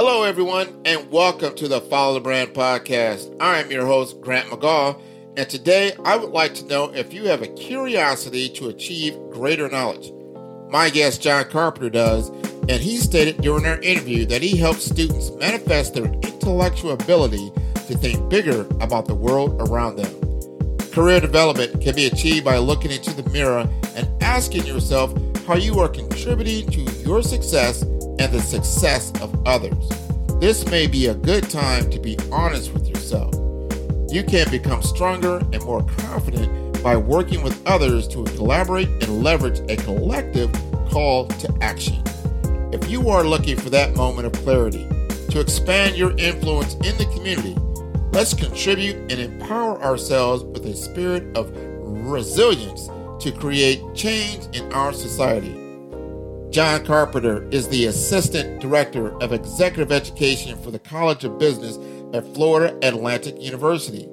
Hello, everyone, and welcome to the Follow the Brand podcast. I am your host, Grant McGaugh, and today I would like to know if you have a curiosity to achieve greater knowledge. My guest, John Carpenter, does, and he stated during our interview that he helps students manifest their intellectual ability to think bigger about the world around them. Career development can be achieved by looking into the mirror and asking yourself how you are contributing to your success and the success of others. This may be a good time to be honest with yourself. You can become stronger and more confident by working with others to collaborate and leverage a collective call to action. If you are looking for that moment of clarity to expand your influence in the community, let's contribute and empower ourselves with a spirit of resilience to create change in our society. John Carpenter is the Assistant Director of Executive Education for the College of Business at Florida Atlantic University,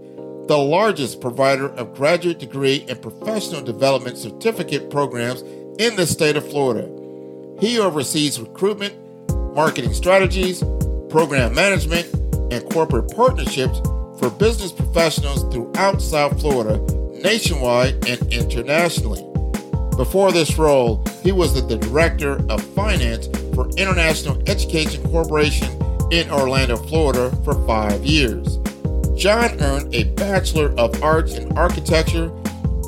the largest provider of graduate degree and professional development certificate programs in the state of Florida. He oversees recruitment, marketing strategies, program management, and corporate partnerships for business professionals throughout South Florida, nationwide, and internationally. Before this role, he was the Director of Finance for International Education Corporation in Orlando, Florida for five years. John earned a Bachelor of Arts in Architecture,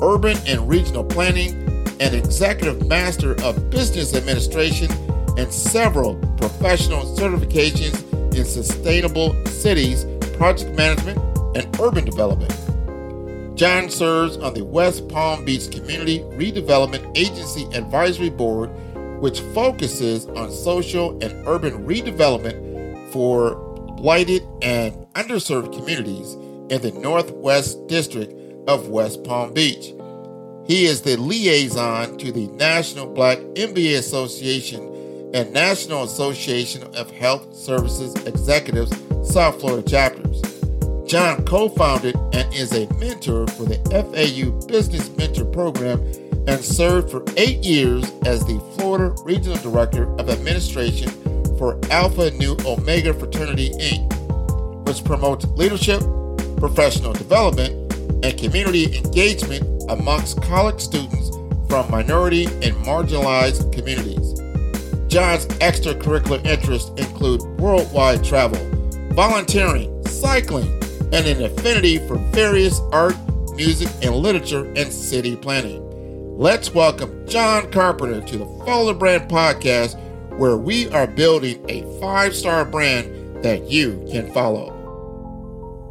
Urban and Regional Planning, and Executive Master of Business Administration, and several professional certifications in sustainable cities, project management, and urban development. John serves on the West Palm Beach Community Redevelopment Agency Advisory Board, which focuses on social and urban redevelopment for blighted and underserved communities in the Northwest District of West Palm Beach. He is the liaison to the National Black MBA Association and National Association of Health Services Executives South Florida chapters. John co founded and is a mentor for the FAU Business Mentor Program and served for eight years as the Florida Regional Director of Administration for Alpha Nu Omega Fraternity Inc., which promotes leadership, professional development, and community engagement amongst college students from minority and marginalized communities. John's extracurricular interests include worldwide travel, volunteering, cycling, and an affinity for various art, music, and literature and city planning. Let's welcome John Carpenter to the Follow the Brand podcast, where we are building a five star brand that you can follow.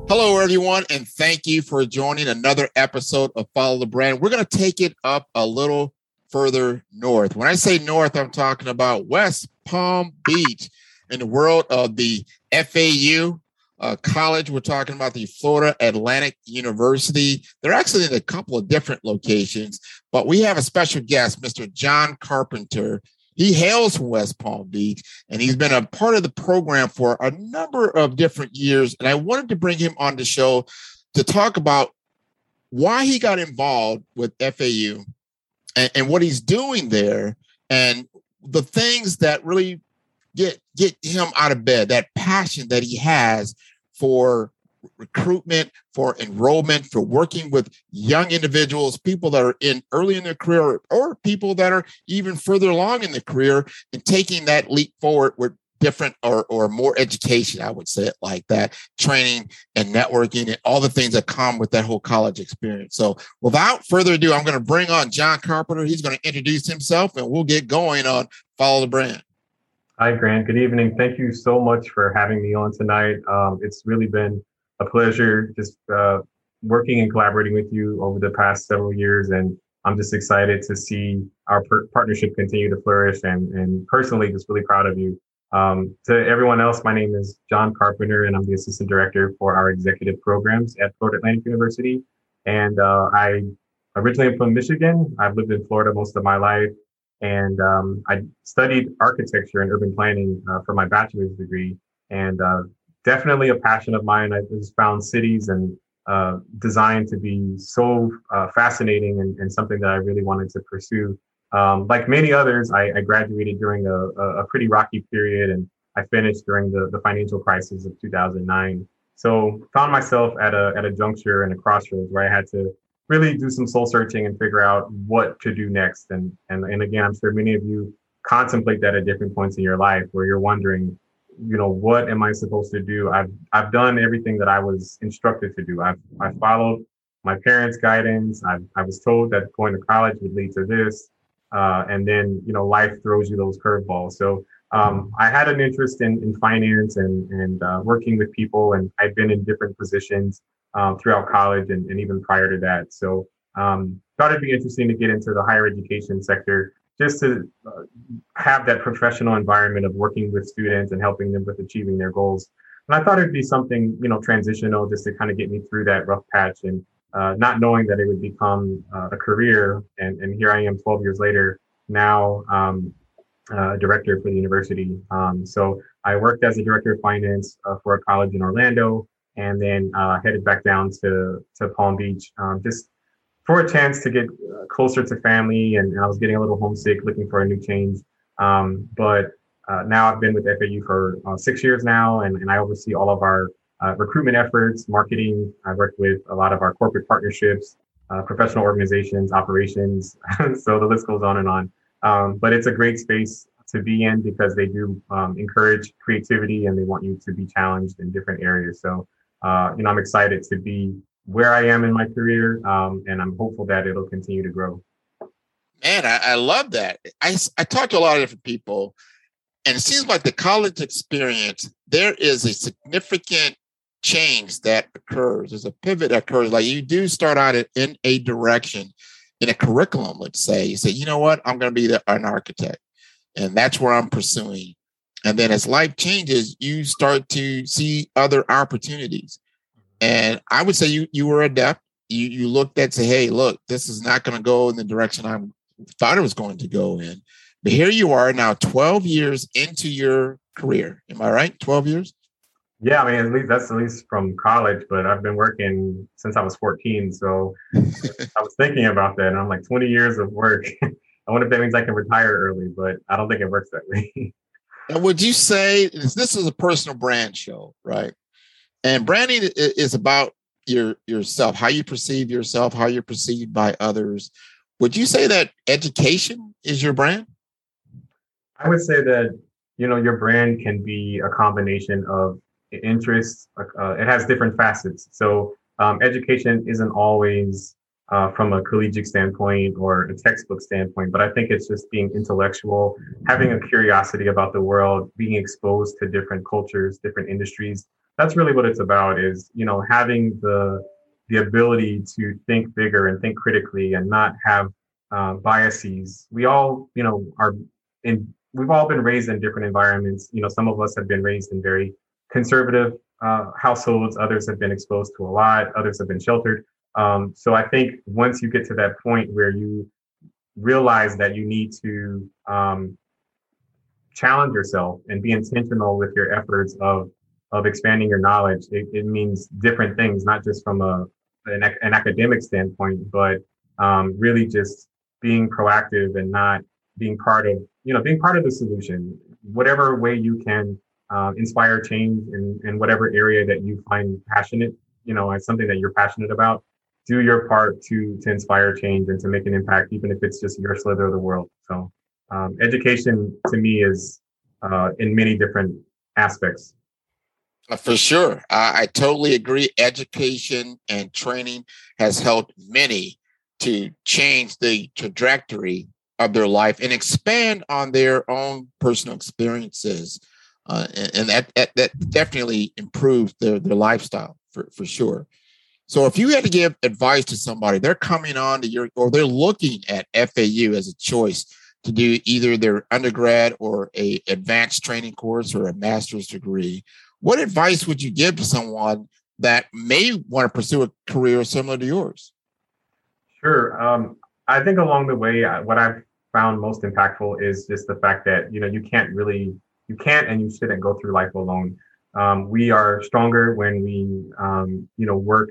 Hello, everyone, and thank you for joining another episode of Follow the Brand. We're going to take it up a little further north. When I say north, I'm talking about West Palm Beach in the world of the FAU uh, college. We're talking about the Florida Atlantic University. They're actually in a couple of different locations, but we have a special guest, Mr. John Carpenter. He hails from West Palm Beach and he's been a part of the program for a number of different years. And I wanted to bring him on the show to talk about why he got involved with FAU and, and what he's doing there and the things that really get get him out of bed, that passion that he has for recruitment, for enrollment, for working with young individuals, people that are in early in their career, or people that are even further along in the career, and taking that leap forward with different or or more education, I would say it like that, training and networking and all the things that come with that whole college experience. So without further ado, I'm going to bring on John Carpenter. He's going to introduce himself and we'll get going on follow the brand. Hi, Grant. Good evening. Thank you so much for having me on tonight. Um, it's really been a pleasure just uh, working and collaborating with you over the past several years. And I'm just excited to see our per- partnership continue to flourish and, and personally just really proud of you. Um, to everyone else, my name is John Carpenter and I'm the assistant director for our executive programs at Florida Atlantic University. And uh, I originally am from Michigan. I've lived in Florida most of my life. And um, I studied architecture and urban planning uh, for my bachelor's degree. And uh, definitely a passion of mine. I just found cities and uh, design to be so uh, fascinating and, and, something that I really wanted to pursue. Um, like many others, I, I graduated during a, a, pretty rocky period and I finished during the, the financial crisis of 2009. So found myself at a, at a juncture and a crossroads where I had to really do some soul searching and figure out what to do next. And, and, and again, I'm sure many of you contemplate that at different points in your life where you're wondering, you know, what am I supposed to do? I've I've done everything that I was instructed to do. I've I followed my parents' guidance. I I was told that going to college would lead to this, uh, and then you know life throws you those curveballs. So um, I had an interest in in finance and and uh, working with people, and I've been in different positions um, throughout college and, and even prior to that. So um, thought it'd be interesting to get into the higher education sector just to uh, have that professional environment of working with students and helping them with achieving their goals. And I thought it'd be something, you know, transitional just to kind of get me through that rough patch and uh, not knowing that it would become uh, a career. And, and here I am 12 years later, now um, uh, director for the university. Um, so I worked as a director of finance uh, for a college in Orlando and then uh, headed back down to, to Palm Beach, um, just for a chance to get uh, closer to family, and, and, I was getting a little homesick, looking for a new change. Um, but uh, now I've been with FAU for uh, six years now, and, and I oversee all of our uh, recruitment efforts, marketing. I work with a lot of our corporate partnerships, uh, professional organizations, operations. so the list goes on and on. Um, but it's a great space to be in because they do um, encourage creativity and they want you to be challenged in different areas. So, uh, you know, I'm excited to be where I am in my career, um, and I'm hopeful that it'll continue to grow. Man, I, I love that. I, I talked to a lot of different people, and it seems like the college experience, there is a significant change that occurs. There's a pivot that occurs. Like you do start out in a direction in a curriculum, let's say. You say, you know what, I'm going to be an architect, and that's where I'm pursuing. And then as life changes, you start to see other opportunities. And I would say you you were adept. You you looked at say, hey, look, this is not going to go in the direction I thought it was going to go in. But here you are now, 12 years into your career. Am I right? 12 years? Yeah, I mean, at least that's at least from college, but I've been working since I was 14. So I was thinking about that, and I'm like, 20 years of work. I wonder if that means I can retire early, but I don't think it works that way. and would you say this is a personal brand show, right? And branding is about your yourself, how you perceive yourself, how you're perceived by others. Would you say that education is your brand? I would say that you know your brand can be a combination of interests. Uh, it has different facets. So um, education isn't always uh, from a collegiate standpoint or a textbook standpoint, but I think it's just being intellectual, having a curiosity about the world, being exposed to different cultures, different industries, that's really what it's about is you know having the the ability to think bigger and think critically and not have uh, biases. We all you know are in we've all been raised in different environments. You know some of us have been raised in very conservative uh, households. Others have been exposed to a lot. Others have been sheltered um, so i think once you get to that point where you realize that you need to um, challenge yourself and be intentional with your efforts of of expanding your knowledge. It, it means different things, not just from a an, an academic standpoint, but um, really just being proactive and not being part of you know being part of the solution. Whatever way you can uh, inspire change in, in whatever area that you find passionate, you know, as something that you're passionate about, do your part to to inspire change and to make an impact, even if it's just your slither of the world. So, um, education to me is uh, in many different aspects. Uh, for sure, I, I totally agree. Education and training has helped many to change the trajectory of their life and expand on their own personal experiences. Uh, and, and that, that, that definitely improves their, their lifestyle for, for sure. So if you had to give advice to somebody, they're coming on to your or they're looking at FAU as a choice to do either their undergrad or a advanced training course or a master's degree. What advice would you give to someone that may want to pursue a career similar to yours? Sure. Um, I think along the way, what I've found most impactful is just the fact that you know you can't really you can't and you shouldn't go through life alone. Um, we are stronger when we um, you know work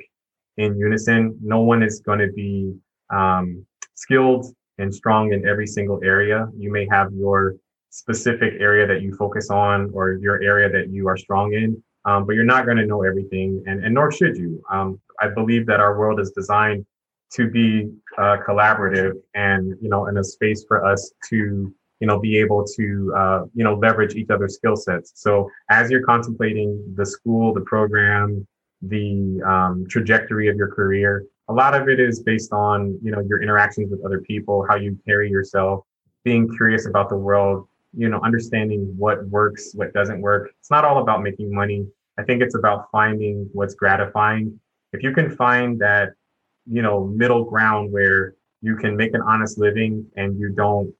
in unison. No one is going to be um, skilled and strong in every single area. You may have your specific area that you focus on or your area that you are strong in, um, but you're not going to know everything, and, and nor should you. Um, I believe that our world is designed to be uh, collaborative and you know in a space for us to you know be able to uh, you know leverage each other's skill sets so as you're contemplating the school the program the um, trajectory of your career. A lot of it is based on you know your interactions with other people, how you carry yourself, being curious about the world, you know, understanding what works, what doesn't work. It's not all about making money. I think it's about finding what's gratifying. If you can find that, you know, middle ground where you can make an honest living and you don't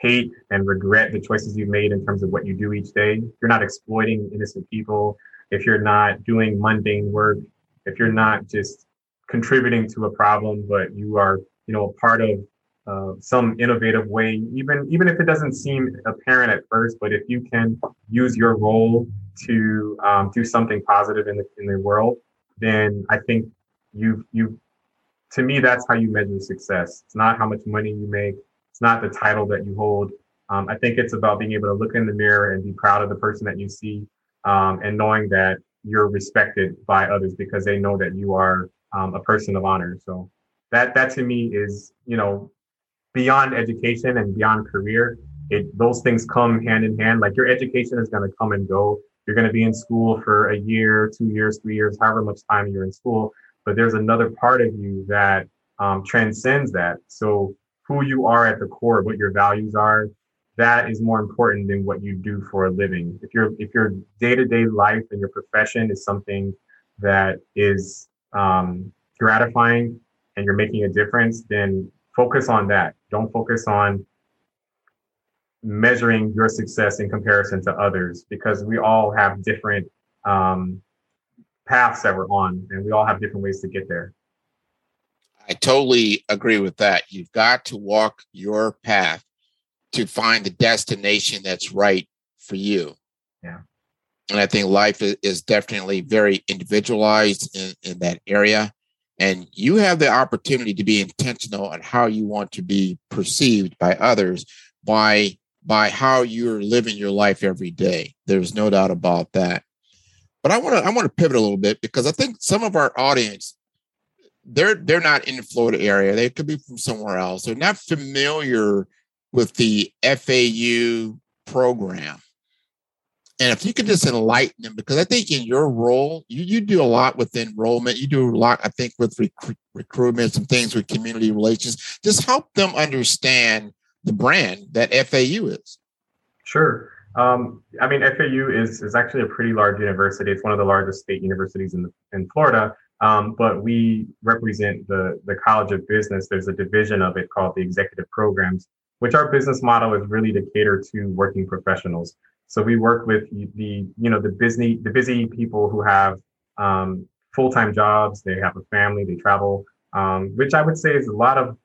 hate and regret the choices you've made in terms of what you do each day. You're not exploiting innocent people if you're not doing mundane work, if you're not just contributing to a problem, but you are, you know, a part of uh, some innovative way, even even if it doesn't seem apparent at first, but if you can use your role to um, do something positive in the in the world, then I think you you to me that's how you measure success. It's not how much money you make. It's not the title that you hold. Um, I think it's about being able to look in the mirror and be proud of the person that you see um, and knowing that you're respected by others because they know that you are um, a person of honor. So that that to me is you know beyond education and beyond career. It those things come hand in hand. Like your education is going to come and go. You're going to be in school for a year, two years, three years, however much time you're in school. But there's another part of you that um, transcends that. So who you are at the core, what your values are, that is more important than what you do for a living. If your if your day to day life and your profession is something that is um, gratifying and you're making a difference, then focus on that. Don't focus on measuring your success in comparison to others because we all have different um, paths that we're on and we all have different ways to get there. I totally agree with that. You've got to walk your path to find the destination that's right for you. Yeah. And I think life is definitely very individualized in, in that area. And you have the opportunity to be intentional on how you want to be perceived by others by by how you're living your life every day. There's no doubt about that. But I want to I want to pivot a little bit because I think some of our audience they're they're not in the Florida area. They could be from somewhere else. They're not familiar with the FAU program. And if you could just enlighten them, because I think in your role, you, you do a lot with enrollment, you do a lot, I think, with rec- recruitment, some things with community relations. Just help them understand the brand that FAU is. Sure. Um, I mean, FAU is is actually a pretty large university. It's one of the largest state universities in the, in Florida. Um, but we represent the the College of Business. There's a division of it called the Executive Programs, which our business model is really to cater to working professionals. So we work with the, you know, the busy, the busy people who have um, full-time jobs, they have a family, they travel, um, which I would say is a lot of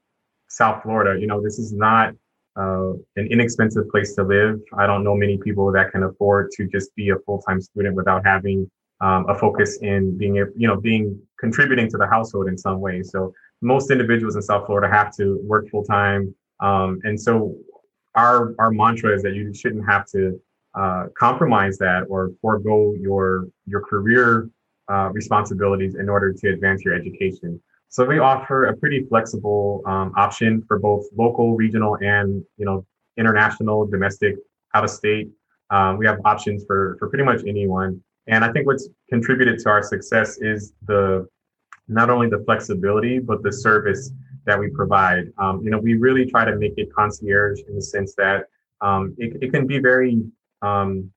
South Florida. You know, this is not uh, an inexpensive place to live. I don't know many people that can afford to just be a full time student without having um, a focus in being, you know, being contributing to the household in some way. So most individuals in South Florida have to work full time, um, and so our our mantra is that you shouldn't have to uh, compromise that or forego your your career uh, responsibilities in order to advance your education. So we offer a pretty flexible um, option for both local, regional, and you know international, domestic, out of state. Um, we have options for for pretty much anyone. And I think what's contributed to our success is the not only the flexibility but the service that we provide. Um, you know, we really try to make it concierge in the sense that um, it, it can be very um,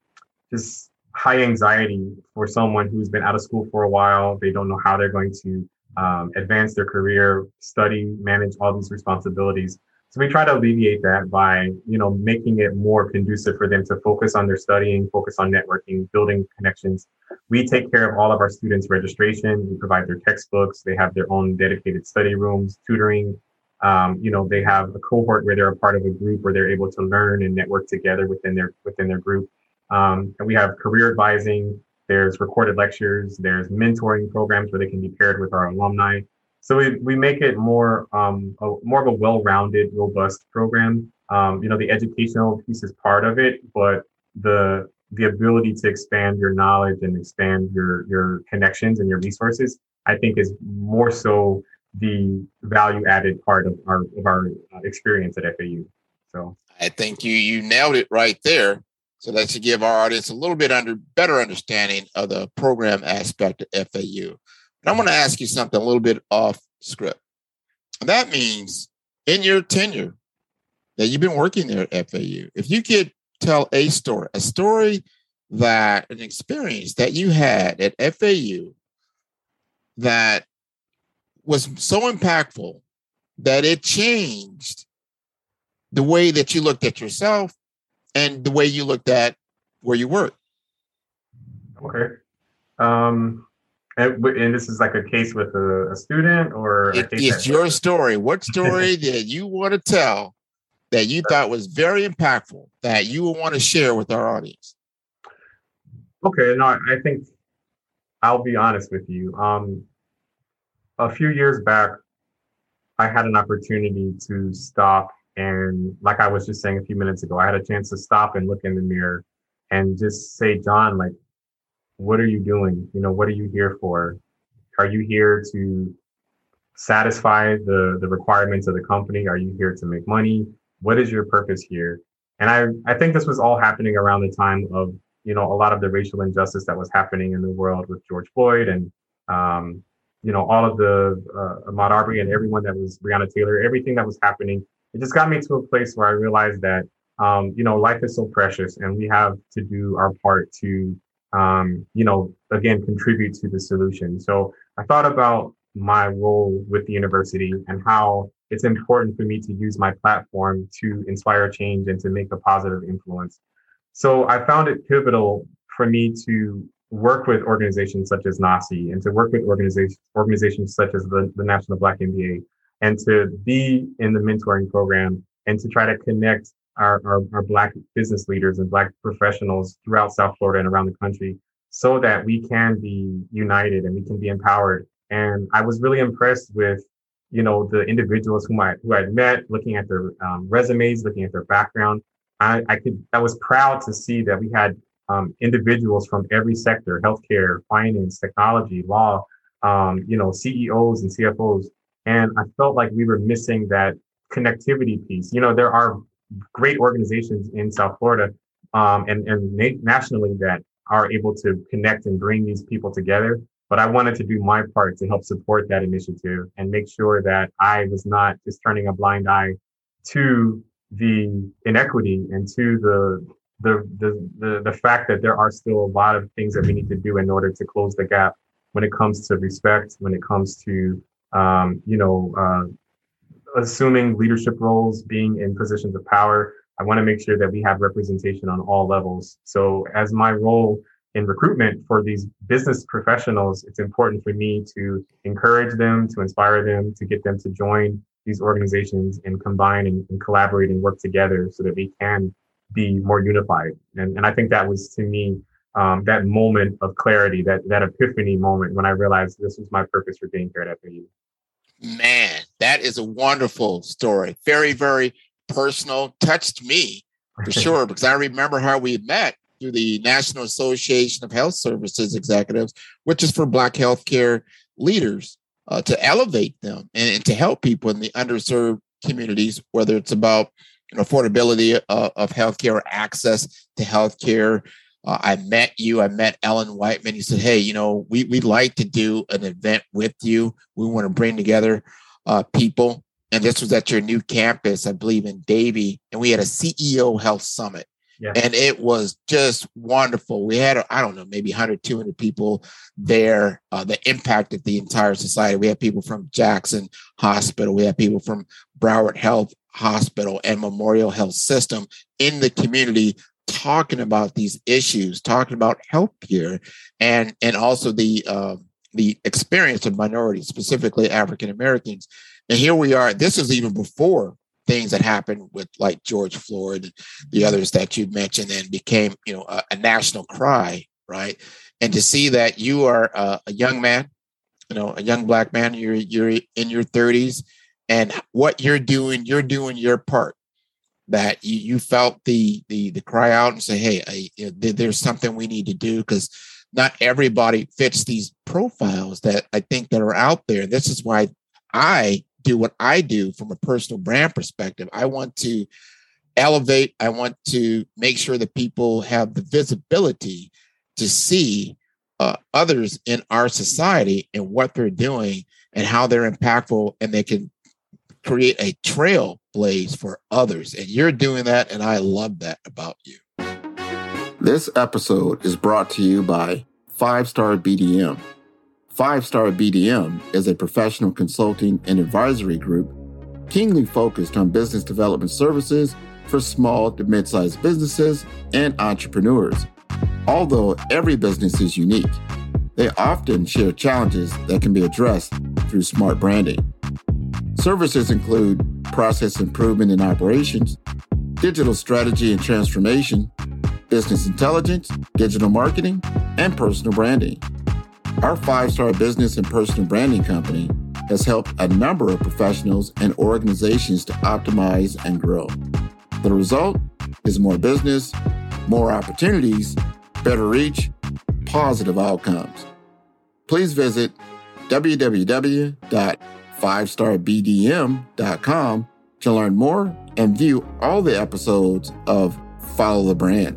just high anxiety for someone who's been out of school for a while. They don't know how they're going to um, advance their career, study, manage all these responsibilities. So we try to alleviate that by, you know, making it more conducive for them to focus on their studying, focus on networking, building connections. We take care of all of our students' registration. We provide their textbooks. They have their own dedicated study rooms, tutoring. Um, you know, they have a cohort where they're a part of a group where they're able to learn and network together within their within their group. Um, and we have career advising. There's recorded lectures. There's mentoring programs where they can be paired with our alumni. So we, we make it more um, a, more of a well-rounded, robust program. Um, you know, the educational piece is part of it, but the the ability to expand your knowledge and expand your your connections and your resources, I think, is more so the value added part of our of our uh, experience at FAU. So I think you you nailed it right there. So that should give our audience a little bit under better understanding of the program aspect of FAU. But I'm going to ask you something a little bit off script. And that means in your tenure that you've been working there at FAU, if you could tell a story, a story that an experience that you had at FAU that was so impactful that it changed the way that you looked at yourself and the way you looked at where you work. Okay. Um, and, and this is like a case with a, a student or it, it's your story. What story that you want to tell that you thought was very impactful that you will want to share with our audience? Okay, no, I think I'll be honest with you. Um, a few years back, I had an opportunity to stop and like I was just saying a few minutes ago, I had a chance to stop and look in the mirror and just say, John, like, what are you doing? You know, what are you here for? Are you here to satisfy the, the requirements of the company? Are you here to make money? What is your purpose here? And I, I think this was all happening around the time of, you know, a lot of the racial injustice that was happening in the world with George Floyd and, um, you know, all of the uh, Ahmaud Arbery and everyone that was Breonna Taylor, everything that was happening it just got me to a place where I realized that, um, you know, life is so precious and we have to do our part to, um, you know, again, contribute to the solution. So I thought about my role with the university and how it's important for me to use my platform to inspire change and to make a positive influence. So I found it pivotal for me to work with organizations such as NAHSE and to work with organizations organizations such as the, the National Black MBA and to be in the mentoring program and to try to connect our, our, our, Black business leaders and Black professionals throughout South Florida and around the country so that we can be united and we can be empowered. And I was really impressed with, you know, the individuals whom I, who I'd met, looking at their um, resumes, looking at their background. I, I could, I was proud to see that we had um, individuals from every sector, healthcare, finance, technology, law, um, you know, CEOs and CFOs and I felt like we were missing that connectivity piece. You know, there are great organizations in South Florida um, and, and na- nationally that are able to connect and bring these people together. But I wanted to do my part to help support that initiative and make sure that I was not just turning a blind eye to the inequity and to the the, the the the fact that there are still a lot of things that we need to do in order to close the gap when it comes to respect, when it comes to um, you know, uh, assuming leadership roles, being in positions of power. I want to make sure that we have representation on all levels. So as my role in recruitment for these business professionals, it's important for me to encourage them, to inspire them, to get them to join these organizations and combine and, and collaborate and work together so that we can be more unified. And, and I think that was to me um, that moment of clarity, that that epiphany moment when I realized this was my purpose for being here at FAU. Man, that is a wonderful story. Very, very personal. Touched me for sure because I remember how we met through the National Association of Health Services Executives, which is for Black healthcare leaders uh, to elevate them and, and, to help people in the underserved communities, whether it's about you know, affordability of, of healthcare, access to healthcare. Uh, I met you. I met Ellen Whiteman. He said, "Hey, you know, we we'd like to do an event with you. We want to bring together uh, people." And this was at your new campus, I believe, in Davie, and we had a CEO Health Summit. Yeah. And it was just wonderful. We had, I don't know, maybe 100, 200 people there uh, that impacted the entire society. We had people from Jackson Hospital. We had people from Broward Health Hospital and Memorial Health System in the community talking about these issues, talking about healthcare, and and also the uh, the experience of minorities, specifically African Americans. And here we are. This is even before things that happened with like George Floyd and the others that you mentioned and became, you know, a, a national cry, right? And to see that you are a, a young man, you know, a young black man, you're you're in your 30s, and what you're doing, you're doing your part. That you, you felt the the the cry out and say, hey, I, know, there's something we need to do because not everybody fits these profiles that I think that are out there. This is why I do what I do from a personal brand perspective. I want to elevate, I want to make sure that people have the visibility to see uh, others in our society and what they're doing and how they're impactful and they can create a trailblaze for others. And you're doing that, and I love that about you. This episode is brought to you by Five Star BDM. Five Star BDM is a professional consulting and advisory group keenly focused on business development services for small to mid sized businesses and entrepreneurs. Although every business is unique, they often share challenges that can be addressed through smart branding. Services include process improvement in operations, digital strategy and transformation, business intelligence, digital marketing, and personal branding. Our five star business and personal branding company has helped a number of professionals and organizations to optimize and grow. The result is more business, more opportunities, better reach, positive outcomes. Please visit www.fivestarbdm.com to learn more and view all the episodes of Follow the Brand.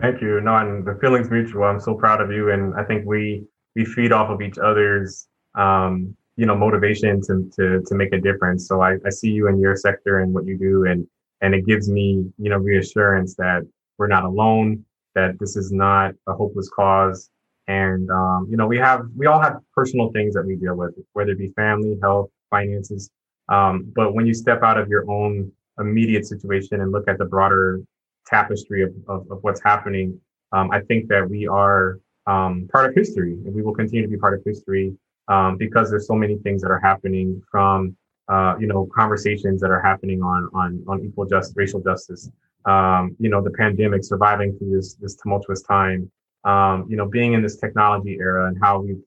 Thank you. No, and the feeling's mutual. I'm so proud of you, and I think we we feed off of each other's um, you know motivation to to to make a difference. So I, I see you in your sector and what you do, and and it gives me you know reassurance that we're not alone, that this is not a hopeless cause, and um, you know we have we all have personal things that we deal with, whether it be family, health, finances. Um, but when you step out of your own immediate situation and look at the broader tapestry of, of, of what's happening, um, I think that we are um, part of history and we will continue to be part of history um, because there's so many things that are happening from uh, you know conversations that are happening on on on equal just racial justice um, you know the pandemic surviving through this this tumultuous time um, you know being in this technology era and how we've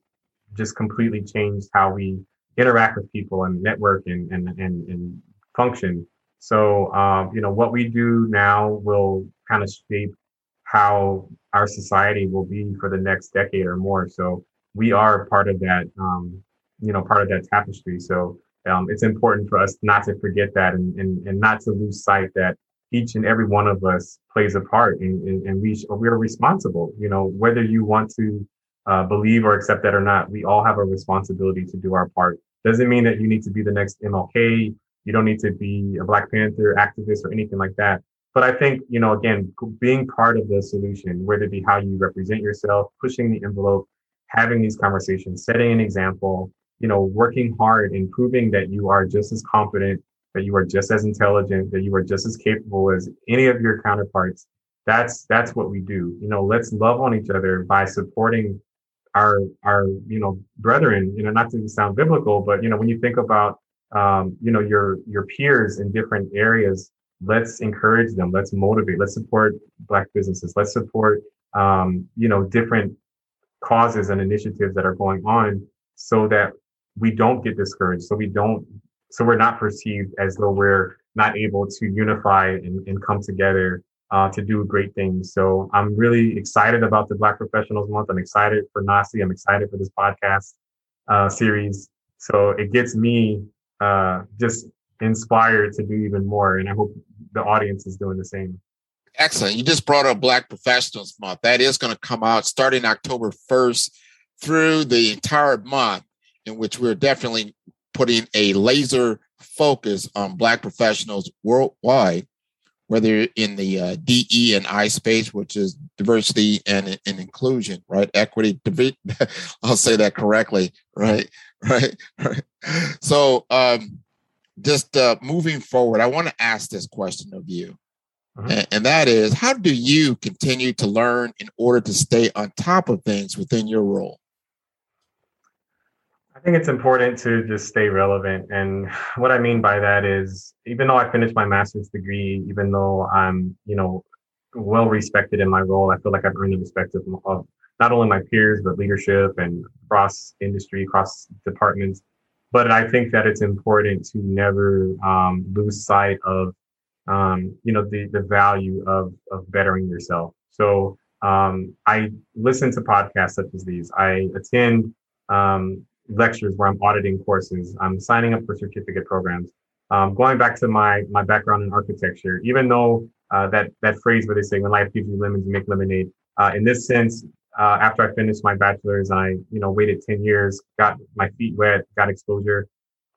just completely changed how we interact with people and network and and and, and function so, um, you know, what we do now will kind of shape how our society will be for the next decade or more. So we are part of that, um, you know, part of that tapestry. So um, it's important for us not to forget that and, and, and not to lose sight that each and every one of us plays a part and, and, and we, we are responsible, you know, whether you want to uh, believe or accept that or not, we all have a responsibility to do our part. Doesn't mean that you need to be the next MLK you don't need to be a Black Panther activist or anything like that. But I think, you know, again, being part of the solution, whether it be how you represent yourself, pushing the envelope, having these conversations, setting an example, you know, working hard and proving that you are just as competent, that you are just as intelligent, that you are just as capable as any of your counterparts. That's that's what we do. You know, let's love on each other by supporting our our you know brethren. You know, not to sound biblical, but you know, when you think about um, you know your your peers in different areas, let's encourage them. Let's motivate. Let's support Black businesses. Let's support um, you know different causes and initiatives that are going on, so that we don't get discouraged. So we don't. So we're not perceived as though we're not able to unify and, and come together uh, to do great things. So I'm really excited about the Black Professionals Month. I'm excited for NAHSE. I'm excited for this podcast uh, series. So it gets me uh, just inspired to do even more. And I hope the audience is doing the same. Excellent. You just brought up Black Professionals Month. That is going to come out starting October 1st through the entire month, in which we're definitely putting a laser focus on Black professionals worldwide whether in the uh, DE and I space, which is diversity and, and inclusion, right? Equity, I'll say that correctly, right? Right. right. So, um, just uh, moving forward, I want to ask this question of you. Mm-hmm. And, and that is how do you continue to learn in order to stay on top of things within your role? I think it's important to just stay relevant. And what I mean by that is, even though I finished my master's degree, even though I'm, you know, well respected in my role, I feel like I've earned the respect of, of not only my peers, but leadership and cross industry, cross departments. But I think that it's important to never um, lose sight of, um, you know, the, the value of, of bettering yourself. So um, I listen to podcasts such as these. I attend um, lectures where I'm auditing courses. I'm signing up for certificate programs. Um, going back to my my background in architecture, even though uh, that that phrase where they say when life gives you lemons, you make lemonade. Uh, in this sense, uh, after I finished my bachelor's, I you know waited ten years, got my feet wet, got exposure,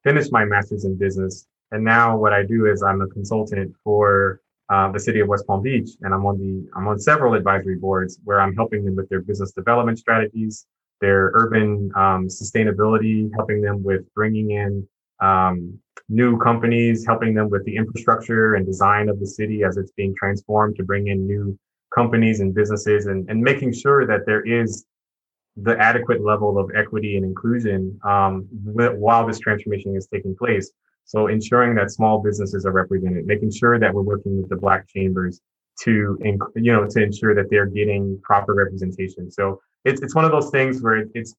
finished my master's in business, and now what I do is I'm a consultant for uh, the city of West Palm Beach, and I'm on the I'm on several advisory boards where I'm helping them with their business development strategies, their urban um, sustainability, helping them with bringing in um, new companies, helping them with the infrastructure and design of the city as it's being transformed to bring in new companies and businesses and, and making sure that there is the adequate level of equity and inclusion um, while this transformation is taking place. So ensuring that small businesses are represented, making sure that we're working with the Black chambers to, you know, to ensure that they're getting proper representation. So it's it's one of those things where it's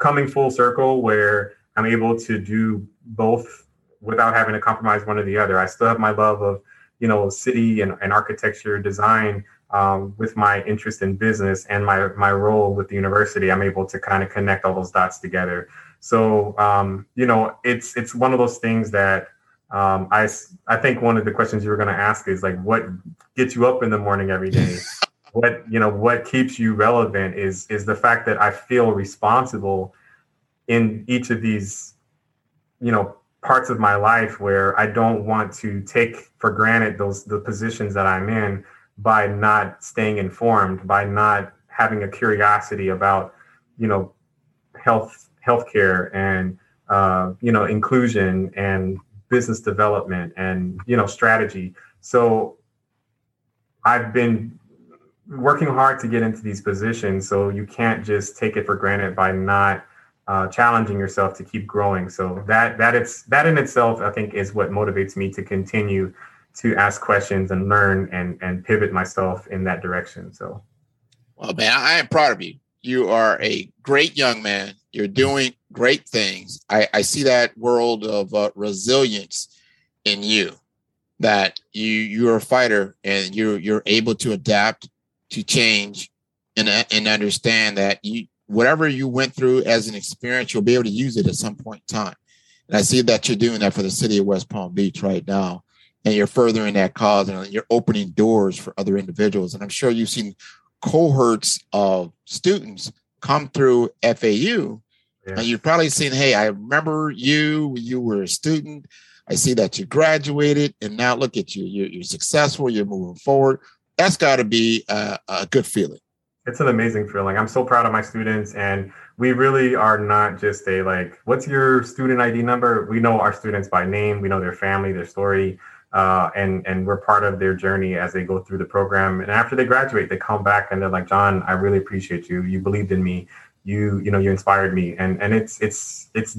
coming full circle where I'm able to do both without having to compromise one or the other. I still have my love of you know city and, and architecture design um, with my interest in business and my my role with the university. I'm able to kind of connect all those dots together. So um, you know it's it's one of those things that um, I I think one of the questions you were going to ask is like what gets you up in the morning every day. what you know what keeps you relevant is is the fact that I feel responsible in each of these you know parts of my life where I don't want to take for granted those the positions that I'm in by not staying informed, by not having a curiosity about you know health healthcare and uh, you know inclusion and business development and you know strategy. So I've been working hard to get into these positions. So you can't just take it for granted by not uh, challenging yourself to keep growing. So that that it's that in itself, I think, is what motivates me to continue to ask questions and learn and and pivot myself in that direction. So, well, man, I am proud of you. You are a great young man. You're doing great things. I, I see that world of uh, resilience in you. That you you're a fighter and you're you're able to adapt to change and uh, and understand that you whatever you went through as an experience, you'll be able to use it at some point in time. And I see that you're doing that for the city of West Palm Beach right now. And you're furthering that cause and you're opening doors for other individuals. And I'm sure you've seen cohorts of students come through FAU. And you've probably seen, hey, I remember you, you were a student. I see that you graduated, and now look at you. You're, you're successful, you're moving forward that's got to be a, a good feeling. It's an amazing feeling. I'm so proud of my students, and we really are not just a like, what's your student ID number? We know our students by name. We know their family, their story, uh, and and we're part of their journey as they go through the program. And after they graduate, they come back and they're like, John, I really appreciate you. You believed in me. you you know you inspired me. And and it's it's it's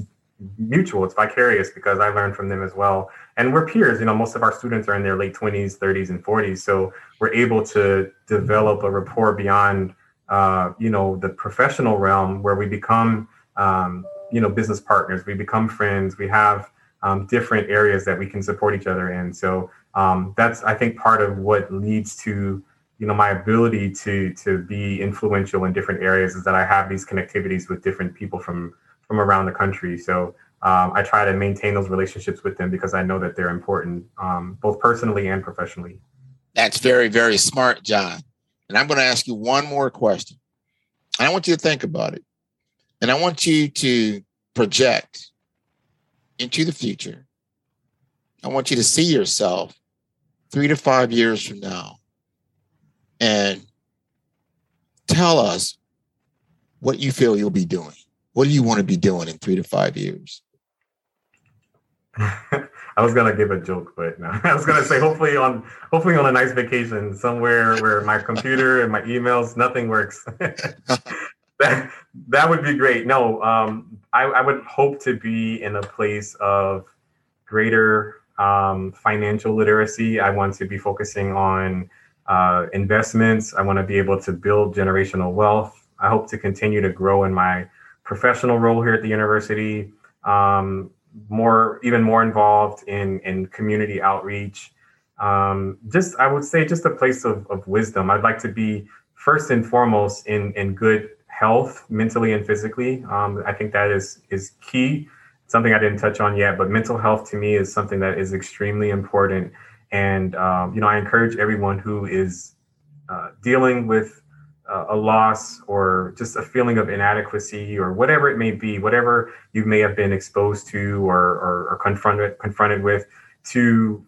mutual. It's vicarious because i learned from them as well. And we're peers. You know most of our students are in their late 20s 30s and 40s so we're able to develop a rapport beyond uh, you know the professional realm where we become um, you know business partners. We become friends. We have um, different areas that we can support each other in so um, that's i think part of what leads to you know my ability to to be influential in different areas is that I have these connectivities with different people from from around the country. So um, I try to maintain those relationships with them because I know that they're important, um, both personally and professionally. That's very very smart, John. And I'm going to ask you one more question. I want you to think about it, and I want you to project into the future. I want you to see yourself three to five years from now and tell us what you feel you'll be doing. What do you want to be doing in three to five years? I was gonna give a joke, but no. I was gonna say hopefully on hopefully on a nice vacation somewhere where my computer and my emails nothing works. that that would be great. No, um, I, I, would hope to be in a place of greater um, financial literacy. I want to be focusing on uh, investments. I want to be able to build generational wealth. I hope to continue to grow in my professional role here at the university. Um, more, even more involved in in community outreach. Um, just, I would say, just a place of, of wisdom. I'd like to be first and foremost in in good health, mentally and physically. Um, I think that is is key. Something I didn't touch on yet, but mental health to me is something that is extremely important and um, you know, I encourage everyone who is uh, dealing with uh, a loss or just a feeling of inadequacy or whatever it may be, whatever you may have been exposed to or, or, or confronted confronted with, to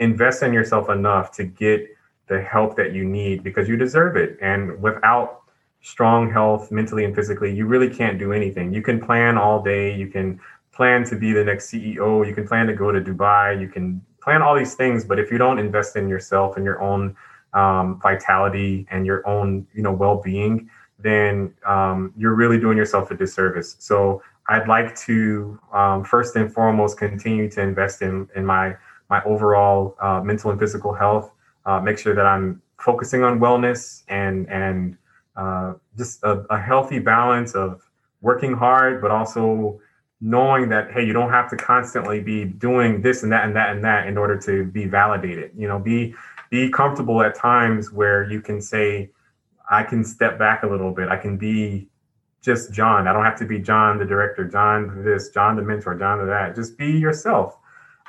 invest in yourself enough to get the help that you need because you deserve it. And without strong health, mentally and physically, you really can't do anything. You can plan all day. You can plan to be the next CEO. You can plan to go to Dubai. You can plan all these things, but if you don't invest in yourself and your own um, vitality and your own, you know, well-being, then um, you're really doing yourself a disservice. So I'd like to um, first and foremost continue to invest in in my my overall uh, mental and physical health. Uh, make sure that I'm focusing on wellness and and uh, just a, a healthy balance of working hard, but also knowing that hey you don't have to constantly be doing this and that and that and that in order to be validated. You know be be comfortable at times where you can say i can step back a little bit. I can be just john. I don't have to be john the director john this john the mentor john the that. Just be yourself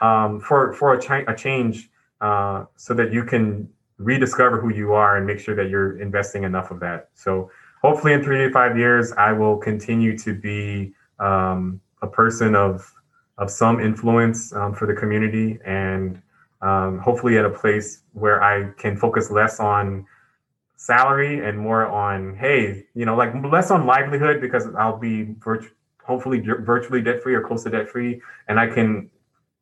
um, for for a, cha- a change uh, so that you can rediscover who you are and make sure that you're investing enough of that. So hopefully in three to five years i will continue to be um, a person of of some influence um, for the community and um, hopefully at a place where I can focus less on salary and more on hey you know like less on livelihood because I'll be virt- hopefully virtually debt free or close to debt free and I can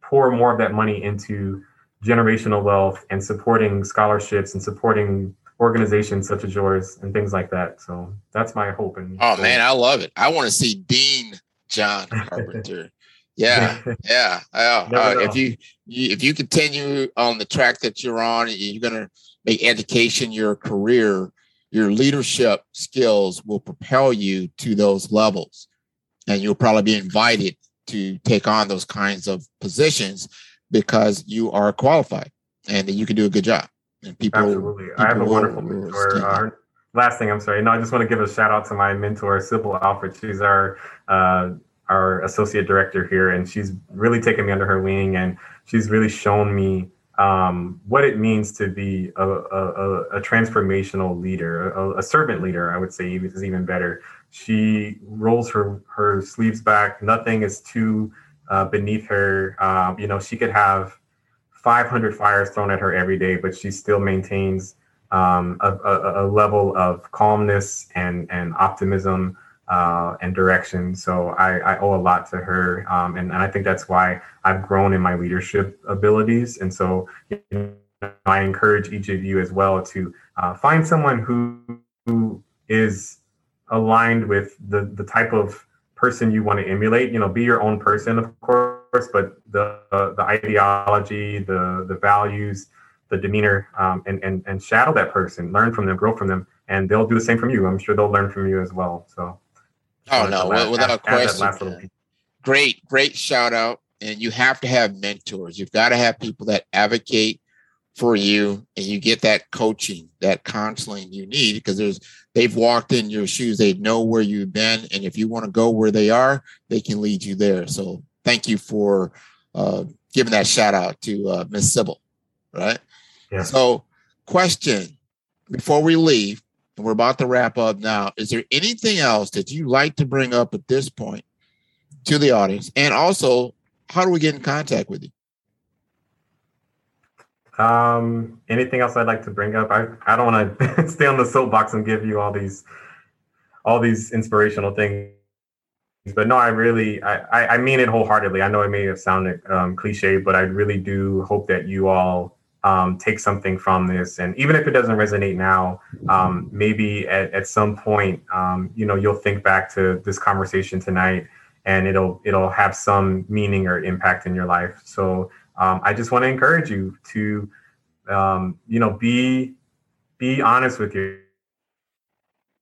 pour more of that money into generational wealth and supporting scholarships and supporting organizations such as yours and things like that. So that's my hope. And oh man, I love it. I want to see Dean John Carpenter. Yeah, yeah. Uh, uh, if you, you if you continue on the track that you're on, you're going to make education your career. Your leadership skills will propel you to those levels, and you'll probably be invited to take on those kinds of positions because you are qualified and that you can do a good job. And people, absolutely. People I have a wonderful mentor. Uh, last thing, I'm sorry. No, I just want to give a shout out to my mentor, Sybil Alfred. She's our uh, our associate director here, and she's really taken me under her wing, and she's really shown me um, what it means to be a, a, a transformational leader, a, a, servant leader. I would say is even better. She rolls her her sleeves back. Nothing is too uh, beneath her. Um, you know, she could have 500 fires thrown at her every day, but she still maintains um, a, a, a, level of calmness and, and optimism uh, and direction. So I, I, owe a lot to her. Um, and, and I think that's why I've grown in my leadership abilities. And so you know, I encourage each of you as well to uh, find someone who, who is aligned with the the type of person you want to emulate. You know, be your own person, of course, but the uh, the ideology, the the values, the demeanor, um, and and and shadow that person, learn from them, grow from them, and they'll do the same from you. I'm sure they'll learn from you as well. So, oh no, last, without add, question. Add great, great shout out. And you have to have mentors. You've got to have people that advocate for you and you get that coaching that counseling you need because there's they've walked in your shoes. They know where you've been and if you want to go where they are they can lead you there. So thank you for uh, giving that shout out to uh, miss sybil right? Yeah. so question before we leave and we're about to wrap up now is there anything else that you like to bring up at this point to the audience? And also how do we get in contact with you um, anything else I'd like to bring up? I, I don't want to stay on the soapbox and give you all these all these inspirational things. But no, I really I, I mean it wholeheartedly. I know it may have sounded um, cliche, but I really do hope that you all um, take something from this. And even if it doesn't resonate now, um, maybe at, at some point, um, you know, you'll think back to this conversation tonight and it'll it'll have some meaning or impact in your life. So um, I just want to encourage you to, um, you know, be be honest with your,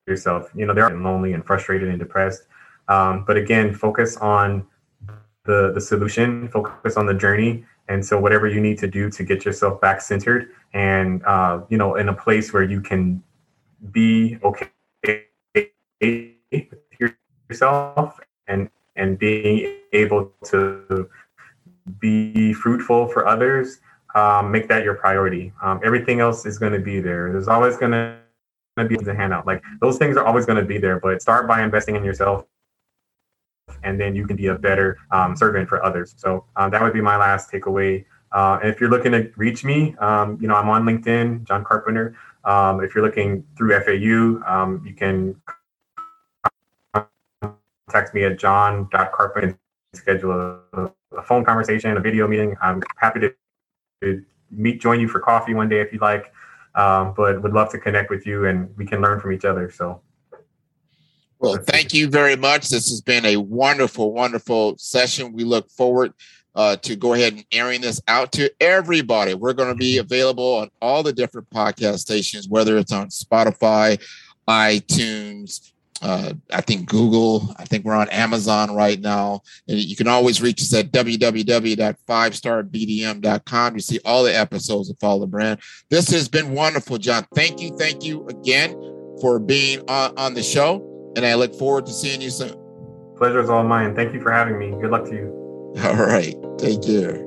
yourself. You know, they're lonely and frustrated and depressed, um, but again, focus on the the solution. Focus on the journey. And so, whatever you need to do to get yourself back centered and uh, you know in a place where you can be okay with yourself and and being able to be fruitful for others, um, make that your priority. Um, everything else is going to be there. There's always going to be a handout. Like those things are always going to be there, but start by investing in yourself and then you can be a better um, servant for others. So um, that would be my last takeaway. Uh, and if you're looking to reach me, um, you know, I'm on LinkedIn, John Carpenter. Um, if you're looking through FAU, you can contact me at john.carpenter schedule a, phone conversation, a video meeting. I'm happy to, to, meet, join you for coffee one day if you'd like. Um, but would love to connect with you and we can learn from each other. So. Well, thank you very much. This has been a wonderful, wonderful session. We look forward uh, to go ahead and airing this out to everybody. We're going to be available on all the different podcast stations, whether it's on Spotify, iTunes, uh, I think Google. I think we're on Amazon right now. And you can always reach us at www.fivestarbdm.com. You see all the episodes of Follow the Brand. This has been wonderful, John. Thank you. Thank you again for being on, on the show. And I look forward to seeing you soon. Pleasure is all mine. Thank you for having me. Good luck to you. All right. Take care.